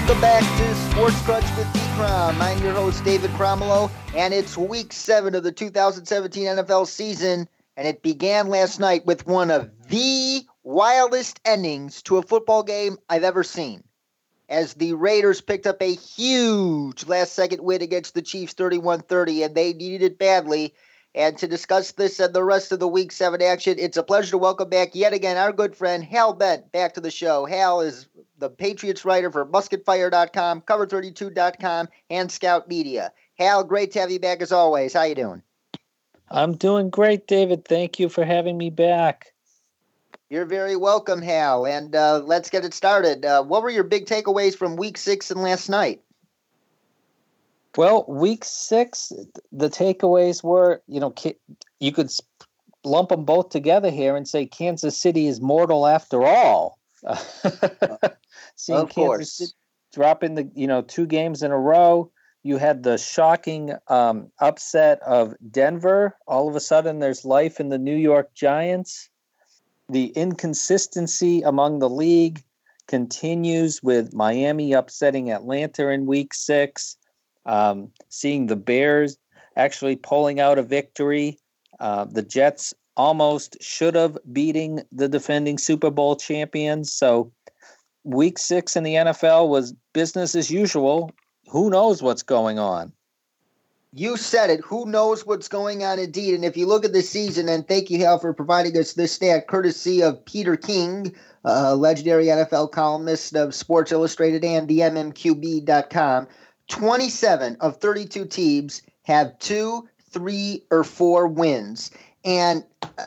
Welcome back to Sports Crunch with D-Crom. I'm your host, David Cromelo, and it's week seven of the 2017 NFL season, and it began last night with one of the wildest endings to a football game I've ever seen. As the Raiders picked up a huge last second win against the Chiefs 31 30, and they needed it badly. And to discuss this and the rest of the Week 7 action, it's a pleasure to welcome back yet again our good friend Hal Bent back to the show. Hal is the Patriots writer for musketfire.com, cover32.com, and Scout Media. Hal, great to have you back as always. How you doing? I'm doing great, David. Thank you for having me back. You're very welcome, Hal. And uh, let's get it started. Uh, what were your big takeaways from week six and last night? Well, week six, the takeaways were, you know, you could lump them both together here and say Kansas City is mortal after all. Seeing of course. City dropping the, you know, two games in a row. You had the shocking um, upset of Denver. All of a sudden, there's life in the New York Giants. The inconsistency among the league continues with Miami upsetting Atlanta in week six um, seeing the Bears actually pulling out a victory. Uh, the Jets almost should have beating the defending Super Bowl champions. So week six in the NFL was business as usual. Who knows what's going on? You said it. Who knows what's going on indeed? And if you look at the season, and thank you, Hal, for providing us this stat, courtesy of Peter King, uh, legendary NFL columnist of Sports Illustrated and the MMQB.com. 27 of 32 teams have two, three, or four wins. And uh,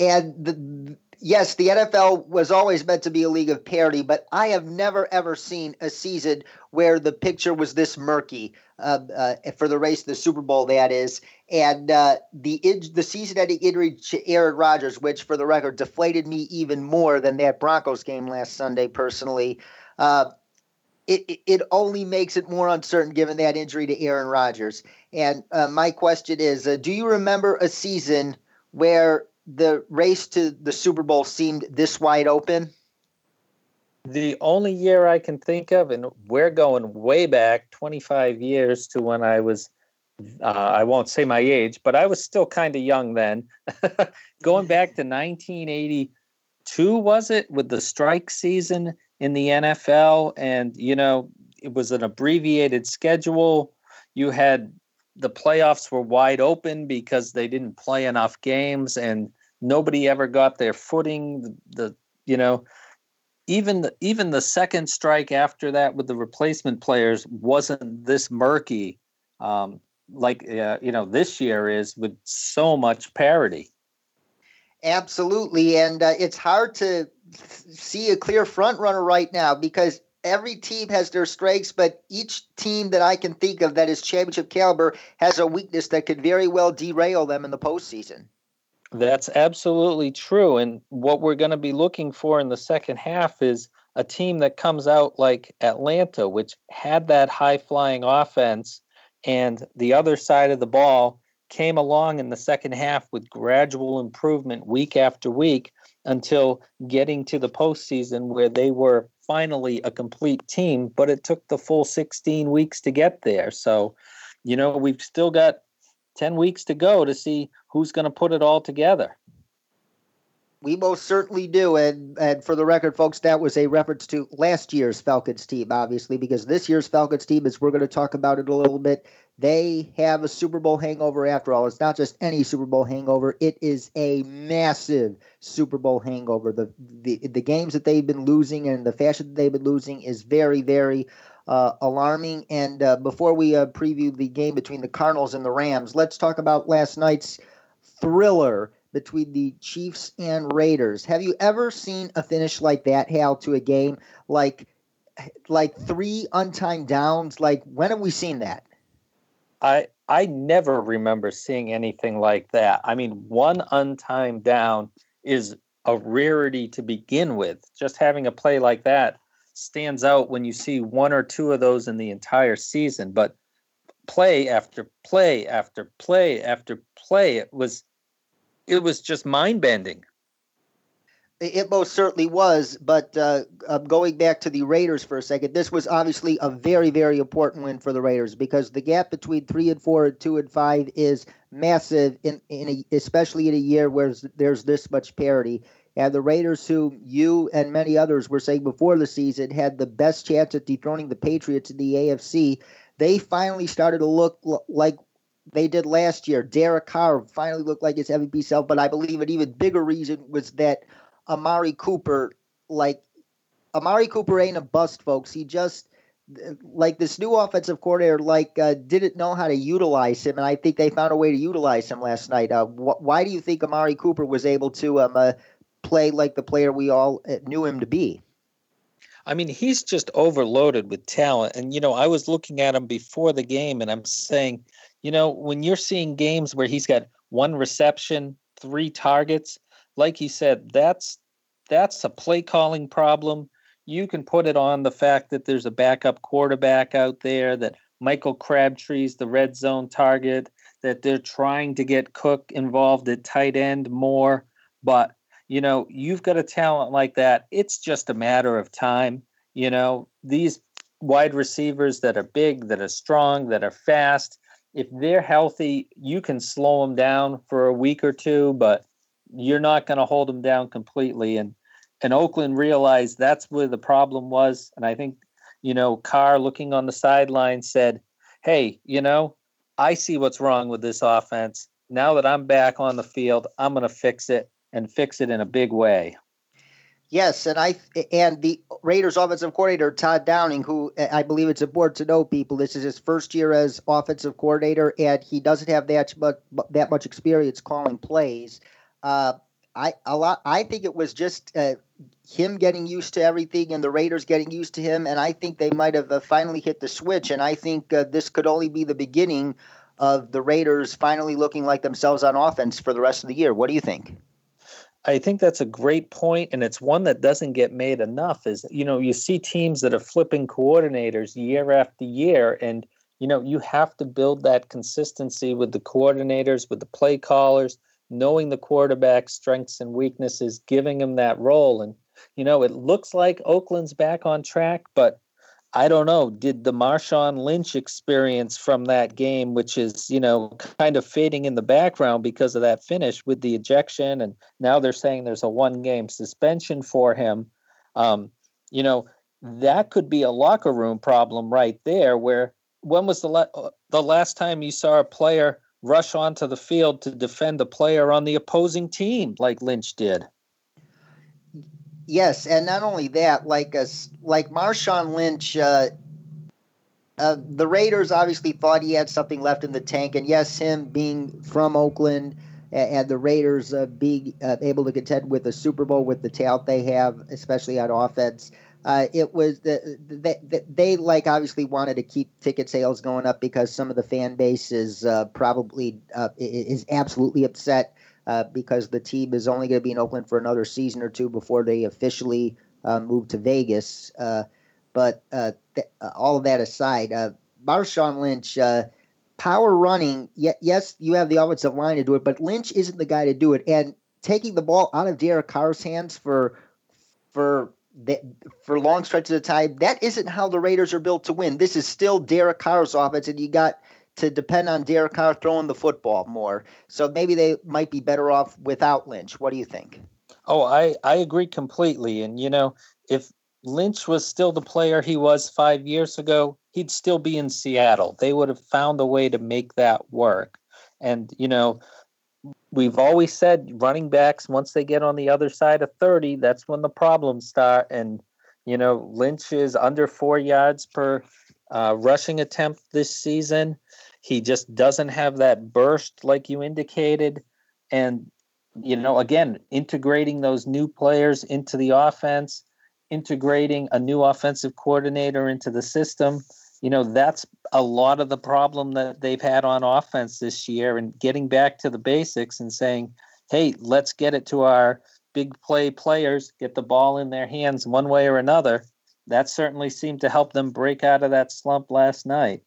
and the, yes, the NFL was always meant to be a league of parity, but I have never ever seen a season where the picture was this murky uh, uh, for the race to the Super Bowl. That is, and uh, the the season-ending injury to Aaron Rodgers, which for the record deflated me even more than that Broncos game last Sunday. Personally, uh, it, it only makes it more uncertain given that injury to Aaron Rodgers. And uh, my question is uh, Do you remember a season where the race to the Super Bowl seemed this wide open? The only year I can think of, and we're going way back 25 years to when I was, uh, I won't say my age, but I was still kind of young then. going back to 1982, was it, with the strike season? In the NFL, and you know it was an abbreviated schedule. You had the playoffs were wide open because they didn't play enough games, and nobody ever got their footing. The, the you know even the, even the second strike after that with the replacement players wasn't this murky um, like uh, you know this year is with so much parity. Absolutely, and uh, it's hard to see a clear front runner right now because every team has their strengths, but each team that I can think of that is championship caliber has a weakness that could very well derail them in the postseason. That's absolutely true. And what we're going to be looking for in the second half is a team that comes out like Atlanta, which had that high flying offense, and the other side of the ball came along in the second half with gradual improvement week after week until getting to the postseason where they were finally a complete team, but it took the full 16 weeks to get there. So, you know, we've still got 10 weeks to go to see who's going to put it all together. We most certainly do. And, and for the record, folks, that was a reference to last year's Falcons team, obviously, because this year's Falcons team, as we're going to talk about it a little bit, they have a Super Bowl hangover after all. It's not just any Super Bowl hangover, it is a massive Super Bowl hangover. The, the, the games that they've been losing and the fashion that they've been losing is very, very uh, alarming. And uh, before we uh, preview the game between the Cardinals and the Rams, let's talk about last night's thriller between the Chiefs and Raiders. Have you ever seen a finish like that, Hal, to a game like like three untimed downs? Like when have we seen that? I I never remember seeing anything like that. I mean, one untimed down is a rarity to begin with. Just having a play like that stands out when you see one or two of those in the entire season. But play after play after play after play, it was it was just mind bending. It most certainly was, but uh, uh, going back to the Raiders for a second, this was obviously a very, very important win for the Raiders because the gap between three and four and two and five is massive, in, in a, especially in a year where there's this much parity. And the Raiders, who you and many others were saying before the season had the best chance at dethroning the Patriots in the AFC, they finally started to look like they did last year. Derek Carr finally looked like his MVP self, but I believe an even bigger reason was that Amari Cooper, like Amari Cooper ain't a bust, folks. He just like this new offensive coordinator, like uh, didn't know how to utilize him, and I think they found a way to utilize him last night. Uh, wh- why do you think Amari Cooper was able to um, uh, play like the player we all uh, knew him to be? I mean, he's just overloaded with talent, and you know, I was looking at him before the game, and I'm saying, you know, when you're seeing games where he's got one reception, three targets, like you said, that's that's a play calling problem. You can put it on the fact that there's a backup quarterback out there, that Michael Crabtree's the red zone target, that they're trying to get Cook involved at tight end more. But, you know, you've got a talent like that. It's just a matter of time. You know, these wide receivers that are big, that are strong, that are fast, if they're healthy, you can slow them down for a week or two, but you're not going to hold them down completely. And and Oakland realized that's where the problem was. And I think, you know, Carr looking on the sideline said, Hey, you know, I see what's wrong with this offense. Now that I'm back on the field, I'm going to fix it and fix it in a big way. Yes, and I and the Raiders offensive coordinator Todd Downing, who I believe it's important to know, people, this is his first year as offensive coordinator, and he doesn't have that much that much experience calling plays. Uh, I a lot. I think it was just uh, him getting used to everything, and the Raiders getting used to him. And I think they might have uh, finally hit the switch. And I think uh, this could only be the beginning of the Raiders finally looking like themselves on offense for the rest of the year. What do you think? I think that's a great point, and it's one that doesn't get made enough. Is you know you see teams that are flipping coordinators year after year, and you know you have to build that consistency with the coordinators, with the play callers knowing the quarterback's strengths and weaknesses, giving him that role. And, you know, it looks like Oakland's back on track, but I don't know. Did the Marshawn Lynch experience from that game, which is, you know, kind of fading in the background because of that finish with the ejection, and now they're saying there's a one game suspension for him. Um, you know, that could be a locker room problem right there. Where when was the la- the last time you saw a player rush onto the field to defend a player on the opposing team like Lynch did. Yes, and not only that, like a, like Marshawn Lynch, uh, uh, the Raiders obviously thought he had something left in the tank, and yes, him being from Oakland and, and the Raiders uh, being uh, able to contend with a Super Bowl with the talent they have, especially on offense uh, it was the, the, the, they like obviously wanted to keep ticket sales going up because some of the fan base is uh, probably uh, is absolutely upset uh, because the team is only going to be in Oakland for another season or two before they officially uh, move to Vegas. Uh, but th- all of that aside, Marshawn Lynch. Power running, yes, you have the offensive line to do it, but Lynch isn't the guy to do it. And taking the ball out of Derek Carr's hands for for that for long stretches of time, that isn't how the Raiders are built to win. This is still Derek Carr's offense, and you got to depend on Derek Carr throwing the football more. So maybe they might be better off without Lynch. What do you think? Oh, I, I agree completely. And, you know, if Lynch was still the player he was five years ago, he'd still be in Seattle. They would have found a way to make that work. And, you know, we've always said running backs once they get on the other side of 30 that's when the problems start and you know lynch is under four yards per uh, rushing attempt this season he just doesn't have that burst like you indicated. And you know again integrating those new players into the offense integrating a new offensive coordinator into the system you know that's a lot of the problem that they've had on offense this year and getting back to the basics and saying hey let's get it to our big play players get the ball in their hands one way or another that certainly seemed to help them break out of that slump last night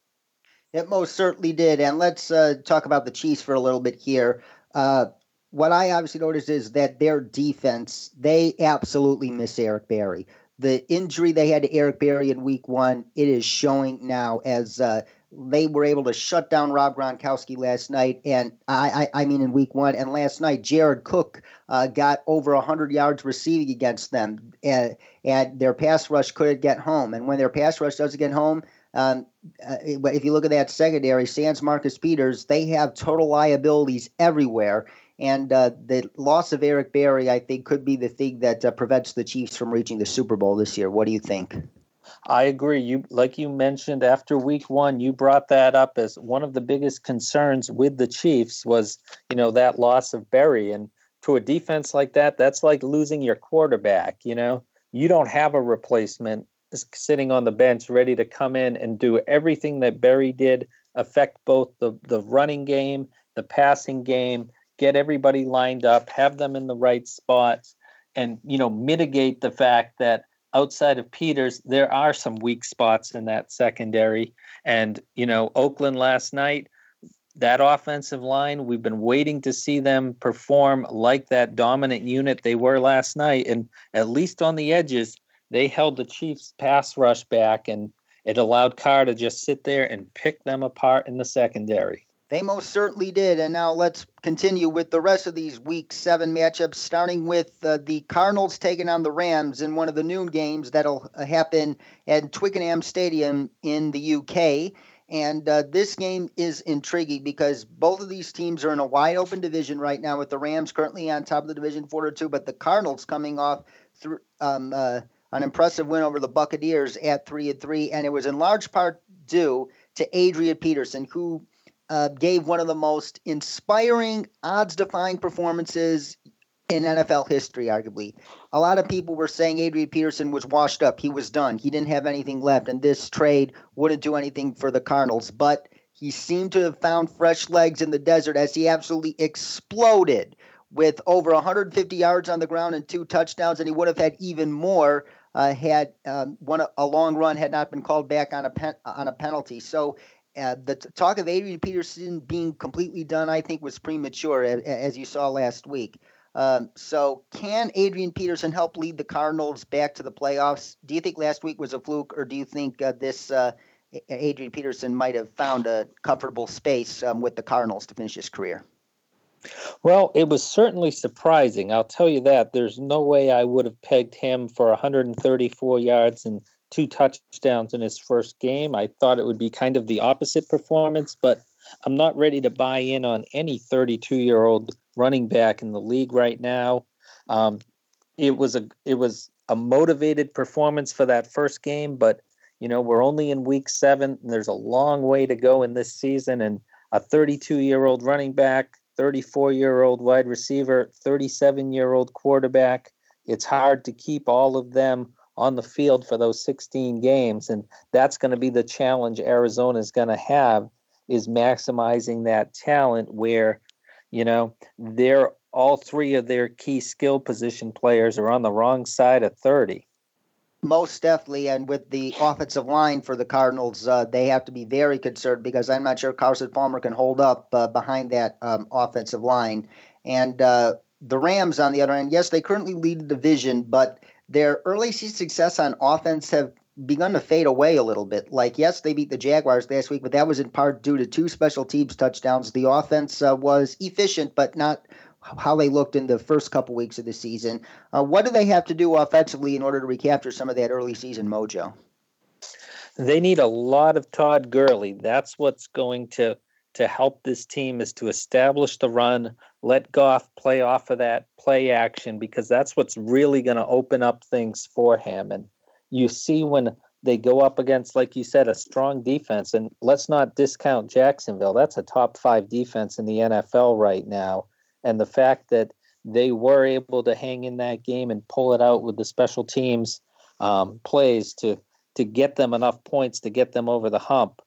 it most certainly did and let's uh, talk about the chiefs for a little bit here uh, what I obviously noticed is that their defense, they absolutely miss Eric Berry. The injury they had to Eric Berry in week one, it is showing now as uh, they were able to shut down Rob Gronkowski last night, and I, I, I mean in Week One, and last night Jared Cook uh, got over hundred yards receiving against them, and, and their pass rush couldn't get home. And when their pass rush doesn't get home, um, uh, if you look at that secondary, Sans Marcus Peters, they have total liabilities everywhere. And uh, the loss of Eric Berry, I think, could be the thing that uh, prevents the Chiefs from reaching the Super Bowl this year. What do you think? I agree. You like you mentioned after week one, you brought that up as one of the biggest concerns with the Chiefs was, you know, that loss of Berry. And to a defense like that, that's like losing your quarterback, you know. You don't have a replacement sitting on the bench ready to come in and do everything that Berry did, affect both the, the running game, the passing game, get everybody lined up, have them in the right spots, and you know, mitigate the fact that outside of Peters, there are some weak spots in that secondary. And, you know, Oakland last night, that offensive line, we've been waiting to see them perform like that dominant unit they were last night. And at least on the edges, they held the Chiefs' pass rush back and it allowed Carr to just sit there and pick them apart in the secondary. They most certainly did. And now let's continue with the rest of these week seven matchups, starting with uh, the Cardinals taking on the Rams in one of the noon games that'll uh, happen at Twickenham Stadium in the UK. And uh, this game is intriguing because both of these teams are in a wide open division right now, with the Rams currently on top of the division four to two, but the Cardinals coming off through um, uh, an impressive win over the Buccaneers at three and three, and it was in large part due to Adrian Peterson, who uh, gave one of the most inspiring, odds defying performances in NFL history, arguably. A lot of people were saying Adrian Peterson was washed up. He was done. He didn't have anything left, and this trade wouldn't do anything for the Cardinals. But he seemed to have found fresh legs in the desert as he absolutely exploded with over 150 yards on the ground and two touchdowns, and he would have had even more uh, had um, one a long run had not been called back on a pen, on a penalty. So uh, the t- talk of Adrian Peterson being completely done, I think, was premature, as, as you saw last week. Um, so, can Adrian Peterson help lead the Cardinals back to the playoffs? Do you think last week was a fluke, or do you think uh, this uh, Adrian Peterson might have found a comfortable space um, with the Cardinals to finish his career? Well, it was certainly surprising. I'll tell you that. There's no way I would have pegged him for 134 yards and two touchdowns in his first game. I thought it would be kind of the opposite performance, but I'm not ready to buy in on any 32 year old running back in the league right now. Um, it was a it was a motivated performance for that first game, but you know we're only in week seven. And there's a long way to go in this season, and a 32 year old running back, 34 year old wide receiver, 37 year old quarterback. It's hard to keep all of them on the field for those 16 games and that's going to be the challenge Arizona is going to have is maximizing that talent where you know they're all three of their key skill position players are on the wrong side of 30 most definitely and with the offensive line for the cardinals uh, they have to be very concerned because i'm not sure carson palmer can hold up uh, behind that um, offensive line and uh, the rams on the other end yes they currently lead the division but their early season success on offense have begun to fade away a little bit. Like, yes, they beat the Jaguars last week, but that was in part due to two special teams touchdowns. The offense uh, was efficient, but not how they looked in the first couple weeks of the season. Uh, what do they have to do offensively in order to recapture some of that early season mojo? They need a lot of Todd Gurley. That's what's going to to help this team is to establish the run, let Goff play off of that play action because that's what's really going to open up things for him. And you see when they go up against, like you said, a strong defense, and let's not discount Jacksonville. That's a top five defense in the NFL right now. And the fact that they were able to hang in that game and pull it out with the special teams um, plays to to get them enough points to get them over the hump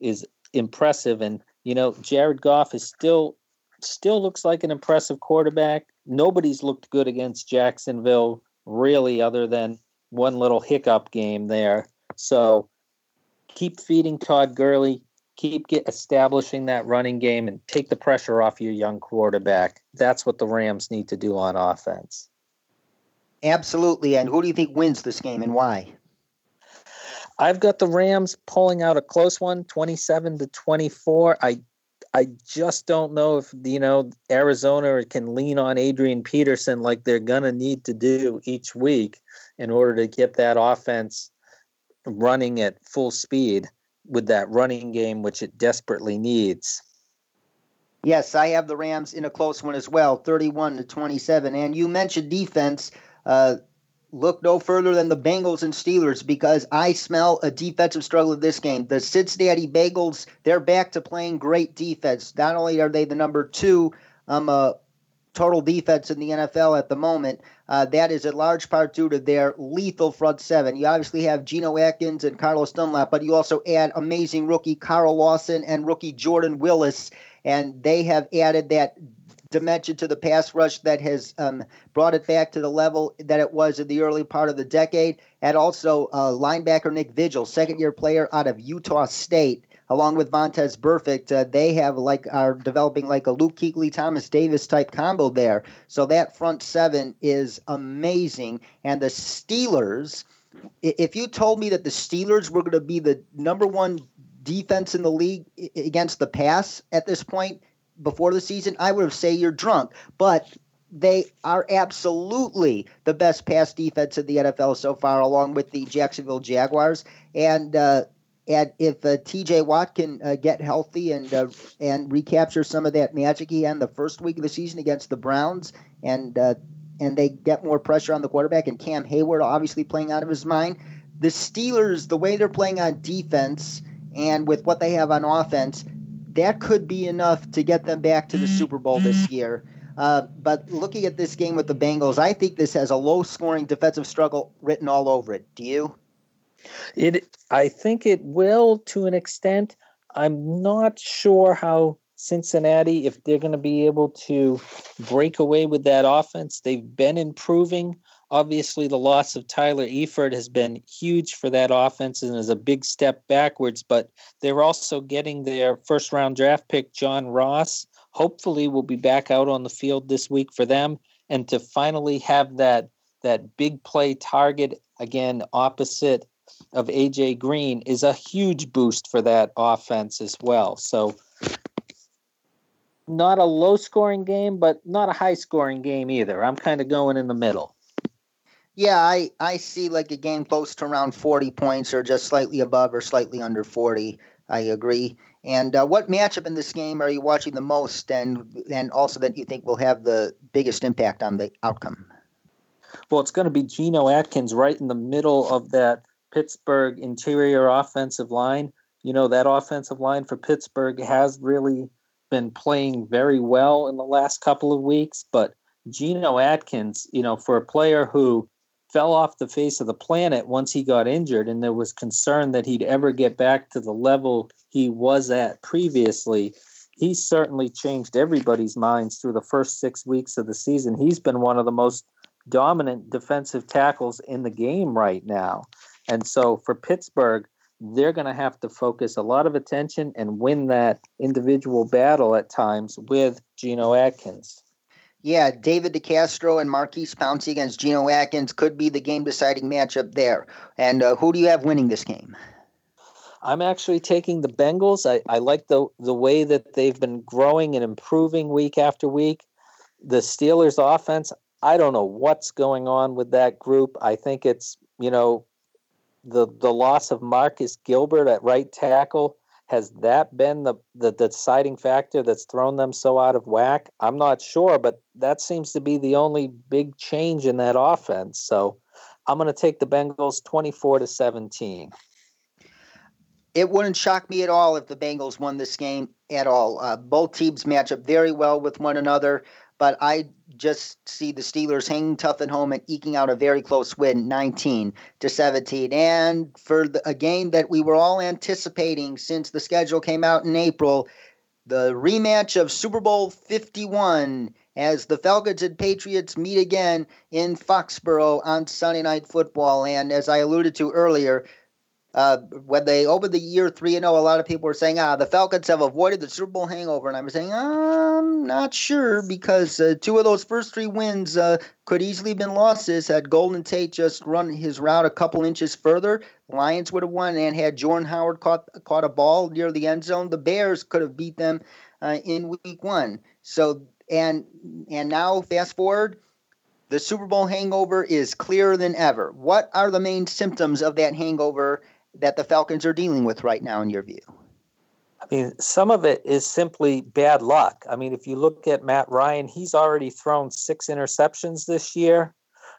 is impressive. And you know, Jared Goff is still still looks like an impressive quarterback. Nobody's looked good against Jacksonville, really, other than one little hiccup game there. So keep feeding Todd Gurley, keep get establishing that running game and take the pressure off your young quarterback. That's what the Rams need to do on offense. Absolutely. And who do you think wins this game and why? I've got the Rams pulling out a close one, 27 to 24. I I just don't know if you know Arizona can lean on Adrian Peterson like they're gonna need to do each week in order to get that offense running at full speed with that running game which it desperately needs. Yes, I have the Rams in a close one as well, 31 to 27. And you mentioned defense. Uh, look no further than the Bengals and Steelers because I smell a defensive struggle in this game. The Cincinnati Bengals, they're back to playing great defense. Not only are they the number two um, uh, total defense in the NFL at the moment, uh, that is in large part due to their lethal front seven. You obviously have Geno Atkins and Carlos Dunlap, but you also add amazing rookie Carl Lawson and rookie Jordan Willis, and they have added that dimension to the pass rush that has um, brought it back to the level that it was in the early part of the decade. And also uh, linebacker Nick Vigil, second year player out of Utah State, along with Vontaze Burfict. Uh, they have like are developing like a Luke Kuechly, Thomas Davis type combo there. So that front seven is amazing. And the Steelers, if you told me that the Steelers were going to be the number one defense in the league against the pass at this point, before the season, I would have say you're drunk. But they are absolutely the best pass defense in the NFL so far, along with the Jacksonville Jaguars. And uh, and if uh, T.J. Watt can uh, get healthy and uh, and recapture some of that magic he had in the first week of the season against the Browns, and uh, and they get more pressure on the quarterback, and Cam Hayward obviously playing out of his mind, the Steelers, the way they're playing on defense and with what they have on offense, that could be enough to get them back to the Super Bowl this mm-hmm. year. Uh, but looking at this game with the Bengals, I think this has a low scoring defensive struggle written all over it. Do you? It, I think it will to an extent. I'm not sure how Cincinnati, if they're going to be able to break away with that offense. They've been improving. Obviously, the loss of Tyler Eifert has been huge for that offense and is a big step backwards, but they're also getting their first round draft pick, John Ross. Hopefully, will be back out on the field this week for them. And to finally have that that big play target again opposite of AJ Green is a huge boost for that offense as well. So not a low scoring game, but not a high scoring game either. I'm kind of going in the middle. Yeah, I, I see like a game close to around 40 points or just slightly above or slightly under 40. I agree. And uh, what matchup in this game are you watching the most and and also that you think will have the biggest impact on the outcome? Well, it's going to be Geno Atkins right in the middle of that Pittsburgh interior offensive line. You know, that offensive line for Pittsburgh has really been playing very well in the last couple of weeks, but Geno Atkins, you know, for a player who fell off the face of the planet once he got injured, and there was concern that he'd ever get back to the level he was at previously. He certainly changed everybody's minds through the first six weeks of the season. He's been one of the most dominant defensive tackles in the game right now. And so for Pittsburgh, they're going to have to focus a lot of attention and win that individual battle at times with Geno Atkins. Yeah, David DeCastro and Maurkice Pouncey against Geno Atkins could be the game deciding matchup there. And uh, who do you have winning this game? I'm actually taking the Bengals. I, I like the the way that they've been growing and improving week after week. The Steelers offense, I don't know what's going on with that group. I think it's, you know, the the loss of Marcus Gilbert at right tackle has that been the, the, the deciding factor that's thrown them so out of whack? I'm not sure, but that seems to be the only big change in that offense. So I'm going to take the Bengals 24 to 17. It wouldn't shock me at all if the Bengals won this game at all. Uh, both teams match up very well with one another but I just see the Steelers hanging tough at home and eking out a very close win, 19 to 17. And for the, a game that we were all anticipating since the schedule came out in April, the rematch of Super Bowl 51 as the Falcons and Patriots meet again in Foxborough on Sunday Night Football. And as I alluded to earlier, uh, when they opened the year 3 0, a lot of people were saying, ah, the Falcons have avoided the Super Bowl hangover. And I'm saying, I'm not sure because uh, two of those first three wins uh, could easily have been losses had Golden Tate just run his route a couple inches further. Lions would have won, and had Jordan Howard caught, caught a ball near the end zone, the Bears could have beat them uh, in week one. So, and and now fast forward the Super Bowl hangover is clearer than ever. What are the main symptoms of that hangover that the Falcons are dealing with right now, in your view? I mean, some of it is simply bad luck. I mean, if you look at Matt Ryan, he's already thrown six interceptions this year.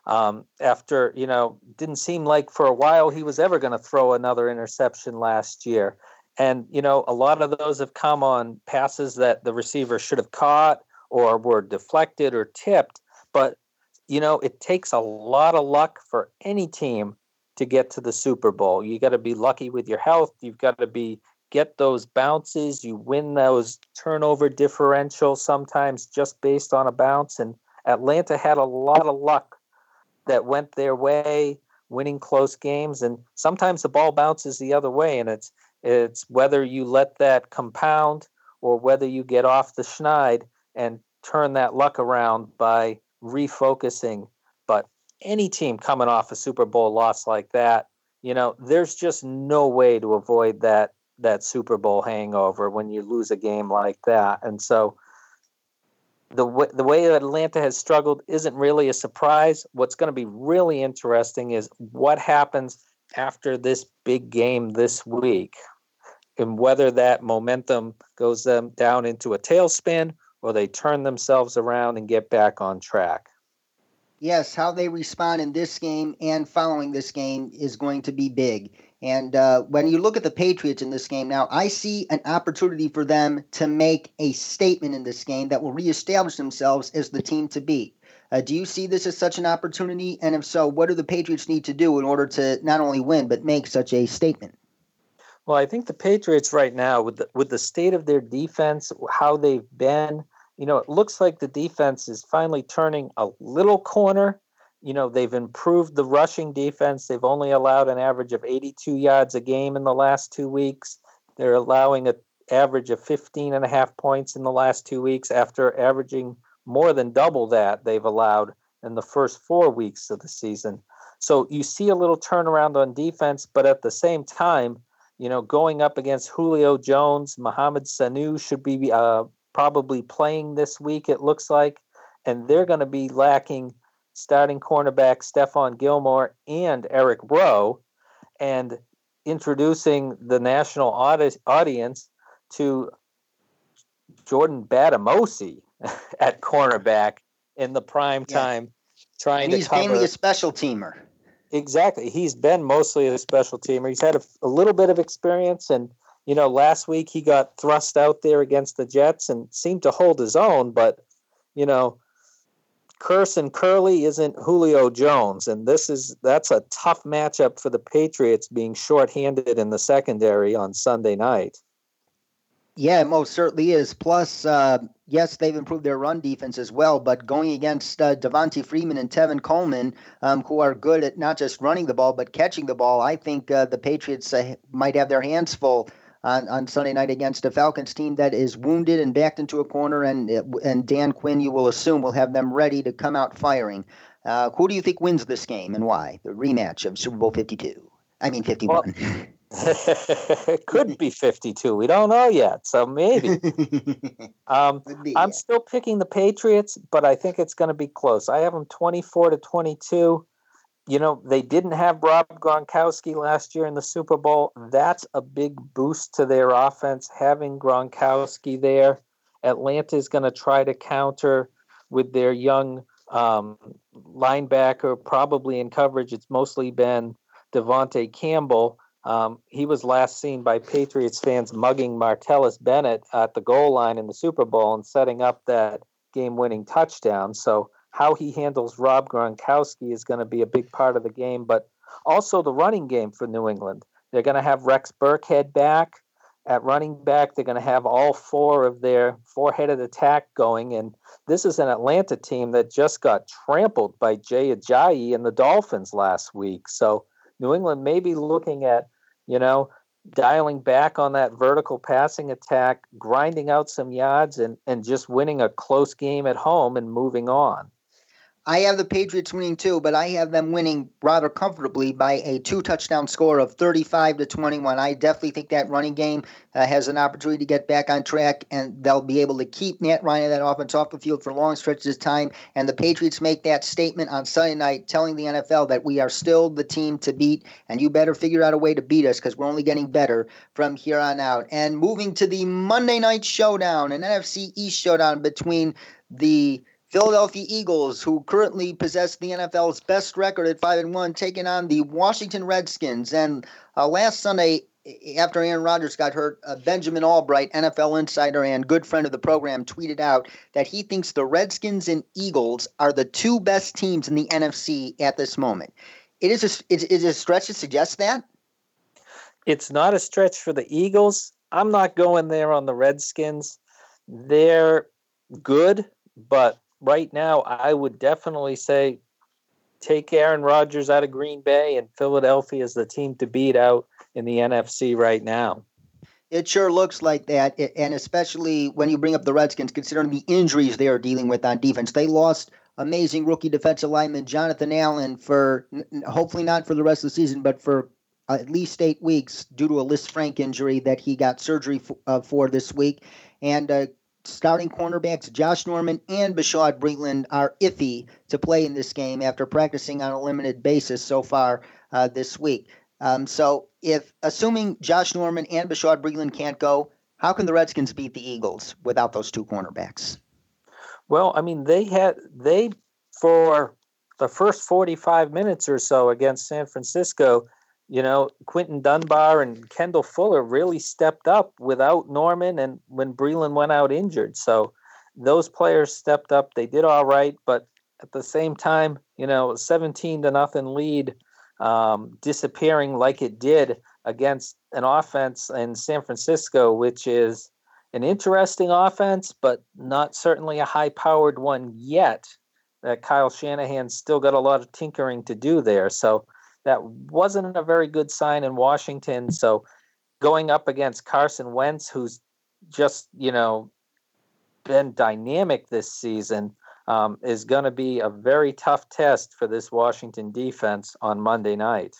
Um, after, you know, didn't seem like for a while he was ever going to throw another interception last year. And, you know, a lot of those have come on passes that the receiver should have caught or were deflected or tipped. But, you know, it takes a lot of luck for any team to get to the Super Bowl. You got to be lucky with your health. You've got to be get those bounces. You win those turnover differential sometimes just based on a bounce. And Atlanta had a lot of luck that went their way, winning close games. And sometimes the ball bounces the other way, and it's it's whether you let that compound or whether you get off the schneid and turn that luck around by refocusing any team coming off a Super Bowl loss like that, you know, there's just no way to avoid that that Super Bowl hangover when you lose a game like that. And so the way, the way that Atlanta has struggled isn't really a surprise. What's going to be really interesting is what happens after this big game this week and whether that momentum goes them down into a tailspin or they turn themselves around and get back on track yes, how they respond in this game and following this game is going to be big. And uh, when you look at the Patriots in this game now, I see an opportunity for them to make a statement in this game that will reestablish themselves as the team to beat. Uh, do you see this as such an opportunity? And if so, what do the Patriots need to do in order to not only win but make such a statement? Well, I think the Patriots right now, with the, with the state of their defense, how they've been, you know, it looks like the defense is finally turning a little corner. You know, they've improved the rushing defense. They've only allowed an average of 82 yards a game in the last two weeks. They're allowing an average of 15 and a half points in the last two weeks after averaging more than double that they've allowed in the first four weeks of the season. So you see a little turnaround on defense, but at the same time, you know, going up against Julio Jones, Mohamed Sanu should be uh, probably playing this week, it looks like. And they're going to be lacking starting cornerback Stephon Gilmore and Eric Rowe, and introducing the national audi- audience to Jordan Bademosi at cornerback in the prime time, yeah. trying and to he's cover. mainly a special teamer. Exactly, he's been mostly a special teamer. He's had a, a little bit of experience, and you know, last week he got thrust out there against the Jets and seemed to hold his own, but you know, Kearse and Kerley isn't Julio Jones, and this is that's a tough matchup for the Patriots being shorthanded in the secondary on Sunday night. Yeah, most certainly is. Plus, uh, yes, they've improved their run defense as well, but going against uh, Devonta Freeman and Tevin Coleman, um, who are good at not just running the ball but catching the ball, I think uh, the Patriots uh, might have their hands full on, on Sunday night against a Falcons team that is wounded and backed into a corner, and and Dan Quinn, you will assume, will have them ready to come out firing. Uh, who do you think wins this game and why? The rematch of Super Bowl 52. I mean 51. Well, it could be 52. We don't know yet, so maybe. um, I'm still picking the Patriots, but I think it's going to be close. I have them 24 to 22 you know, they didn't have Rob Gronkowski last year in the Super Bowl. That's a big boost to their offense, having Gronkowski there. Atlanta is going to try to counter with their young um, linebacker, probably in coverage. It's mostly been De'Vondre Campbell. Um, he was last seen by Patriots fans mugging Martellus Bennett at the goal line in the Super Bowl and setting up that game winning touchdown. So how he handles Rob Gronkowski is going to be a big part of the game, but also the running game for New England. They're going to have Rex Burkhead back at running back. They're going to have all four of their four headed attack going. And this is an Atlanta team that just got trampled by Jay Ajayi and the Dolphins last week. So New England may be looking at, you know, dialing back on that vertical passing attack, grinding out some yards, and, and just winning a close game at home and moving on. I have the Patriots winning too, but I have them winning rather comfortably by a two touchdown score of 35 to 21. I definitely think that running game uh, has an opportunity to get back on track, and they'll be able to keep Matt Ryan and that offense off the field for long stretches of time. And the Patriots make that statement on Sunday night telling the NFL that we are still the team to beat, and you better figure out a way to beat us because we're only getting better from here on out. And moving to the Monday night showdown, an NFC East showdown between the Philadelphia Eagles, who currently possess the NFL's best record at five and one, taking on the Washington Redskins. And uh, last Sunday, after Aaron Rodgers got hurt, uh, Benjamin Albright, NFL insider and good friend of the program, tweeted out that he thinks the Redskins and Eagles are the two best teams in the NFC at this moment. It is a, it is a stretch to suggest that. It's not a stretch for the Eagles. I'm not going there on the Redskins. They're good, but right now, I would definitely say take Aaron Rodgers out of Green Bay and Philadelphia is the team to beat out in the NFC right now. It sure looks like that, and especially when you bring up the Redskins, considering the injuries they are dealing with on defense. They lost amazing rookie defensive lineman Jonathan Allen for hopefully not for the rest of the season, but for at least eight weeks due to a Lisfranc injury that he got surgery for, uh, for this week. And uh, starting cornerbacks Josh Norman and Bashaud Breeland are iffy to play in this game after practicing on a limited basis so far uh, this week. Um, so, if assuming Josh Norman and Bashaud Breeland can't go, how can the Redskins beat the Eagles without those two cornerbacks? Well, I mean, they had they for the first 45 minutes or so against San Francisco, you know, Quinton Dunbar and Kendall Fuller really stepped up without Norman and when Breeland went out injured. So those players stepped up. They did all right, but at the same time, you know, 17 to nothing lead um, disappearing like it did against an offense in San Francisco, which is an interesting offense, but not certainly a high powered one yet. That Kyle Shanahan's still got a lot of tinkering to do there. So that wasn't a very good sign in Washington. So going up against Carson Wentz, who's just, you know, been dynamic this season, um, is going to be a very tough test for this Washington defense on Monday night.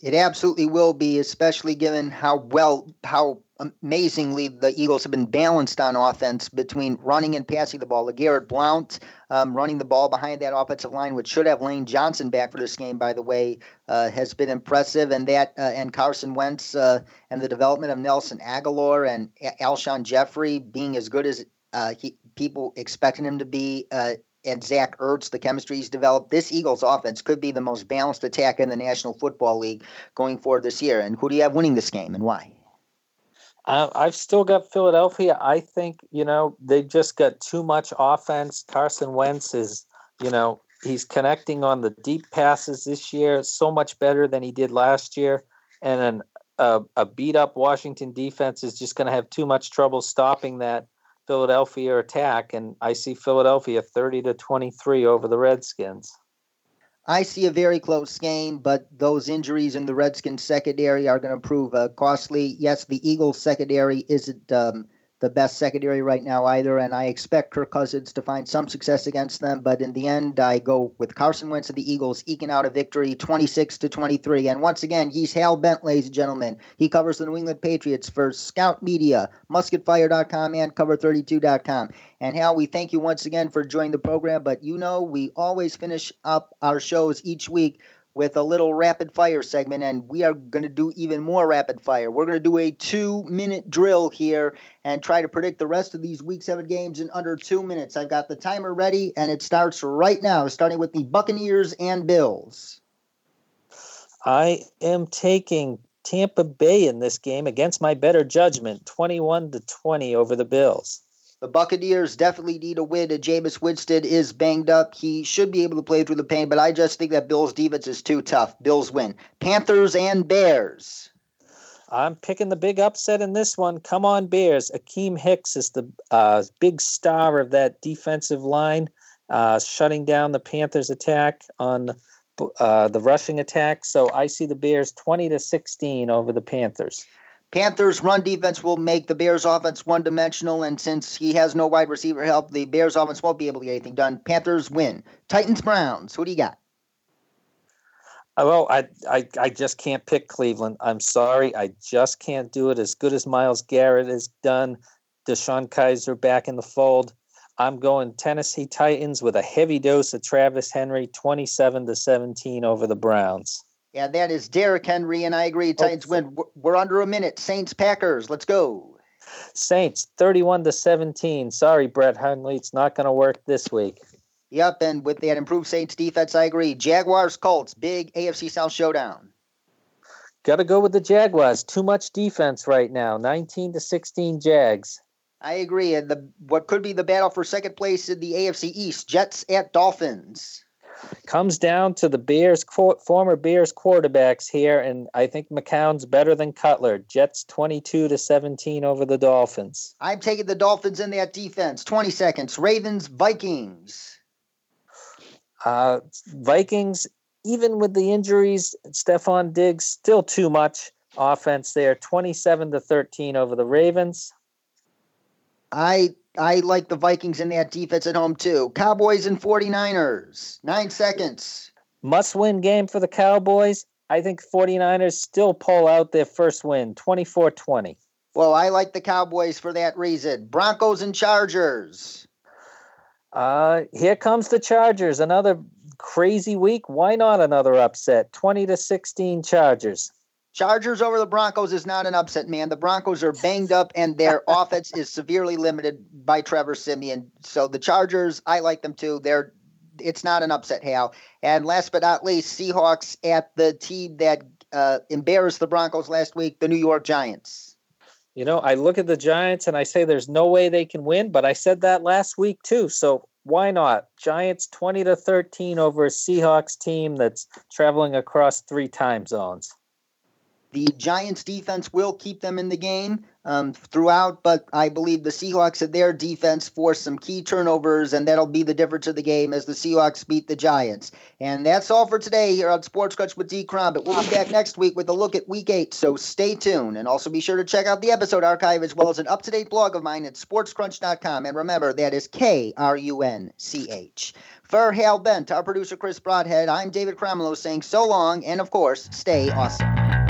It absolutely will be, especially given how well, how amazingly the Eagles have been balanced on offense between running and passing the ball. LeGarrette Blount um, running the ball behind that offensive line, which should have Lane Johnson back for this game, by the way, uh, has been impressive. And that uh, and Carson Wentz uh, and the development of Nelson Agholor and Alshon Jeffery being as good as uh, he, people expecting him to be uh, and Zach Ertz, the chemistry he's developed, this Eagles offense could be the most balanced attack in the National Football League going forward this year. And who do you have winning this game and why? Uh, I've still got Philadelphia. I think, you know, they just got too much offense. Carson Wentz is, you know, he's connecting on the deep passes this year so much better than he did last year. And an, a, a beat up Washington defense is just going to have too much trouble stopping that Philadelphia attack, and I see Philadelphia 30 to 23 over the Redskins. I see a very close game, but those injuries in the Redskins secondary are going to prove uh, costly. Yes, the Eagles secondary isn't um, the best secondary right now either, and I expect Kirk Cousins to find some success against them. But in the end, I go with Carson Wentz and the Eagles eking out a victory, 26 to 23. And once again, he's Hal Bent, ladies and gentlemen. He covers the New England Patriots for Scout Media, MusketFire.com, and Cover32.com. And Hal, we thank you once again for joining the program. But you know, we always finish up our shows each week with a little rapid fire segment, and we are going to do even more rapid fire. We're going to do a two minute drill here and try to predict the rest of these week seven games in under two minutes. I've got the timer ready, and it starts right now, starting with the Buccaneers and Bills. I am taking Tampa Bay in this game against my better judgment, 21 to 20 over the Bills. The Buccaneers definitely need a win. and Jameis Winston is banged up. He should be able to play through the pain, but I just think that Bills' defense is too tough. Bills win. Panthers and Bears. I'm picking the big upset in this one. Come on, Bears. Akiem Hicks is the uh, big star of that defensive line, uh, shutting down the Panthers' attack on uh, the rushing attack. So I see the Bears 20 to 16 over the Panthers. Panthers' run defense will make the Bears' offense one dimensional, and since he has no wide receiver help, the Bears' offense won't be able to get anything done. Panthers win. Titans, Browns. Who do you got? Uh, well, I, I I just can't pick Cleveland. I'm sorry, I just can't do it. As good as Myles Garrett has done, DeShone Kizer back in the fold. I'm going Tennessee Titans with a heavy dose of Travis Henry, 27 to 17 over the Browns. Yeah, that is Derrick Henry, and I agree. Oh. Titans oh. win. We're under a minute. Saints Packers. Let's go. Saints 31 to 17. Sorry, Brett Hundley. It's not going to work this week. Yep, and with that improved Saints defense, I agree. Jaguars Colts, big AFC South showdown. Got to go with the Jaguars. Too much defense right now. 19 to 16 Jags. I agree. And the what could be the battle for second place in the AFC East, Jets at Dolphins comes down to the Bears former Bears quarterbacks here, and I think McCown's better than Cutler. Jets twenty two to seventeen over the Dolphins. I'm taking the Dolphins in that defense. Twenty seconds. Ravens Vikings. Uh, Vikings, even with the injuries, Stefon Diggs still too much offense there. Twenty seven to thirteen over the Ravens. I I like the Vikings in that defense at home too. Cowboys and 49ers. Nine seconds. Must win game for the Cowboys. I think 49ers still pull out their first win, 24 20. Well, I like the Cowboys for that reason. Broncos and Chargers. Uh, here comes the Chargers. Another crazy week. Why not another upset? 20 to 16 Chargers. Chargers over the Broncos is not an upset, man. The Broncos are banged up and their offense is severely limited by Trevor Siemian. So the Chargers, I like them too. They're it's not an upset, Hal. And last but not least, Seahawks at the team that uh, embarrassed the Broncos last week, the New York Giants. You know, I look at the Giants and I say there's no way they can win, but I said that last week too. So why not? Giants 20 to 13 over a Seahawks team that's traveling across three time zones. The Giants' defense will keep them in the game um, throughout, but I believe the Seahawks at their defense force some key turnovers, and that'll be the difference of the game as the Seahawks beat the Giants. And that's all for today here on Sports Krunch with D. Crom. But we'll be back next week with a look at Week 8, so stay tuned. And also be sure to check out the episode archive as well as an up to date blog of mine at sportskrunch.com. And remember, that is K R U N C H. For Hal Bent, our producer Chris Broadhead, I'm David Cromwell saying so long, and of course, stay awesome.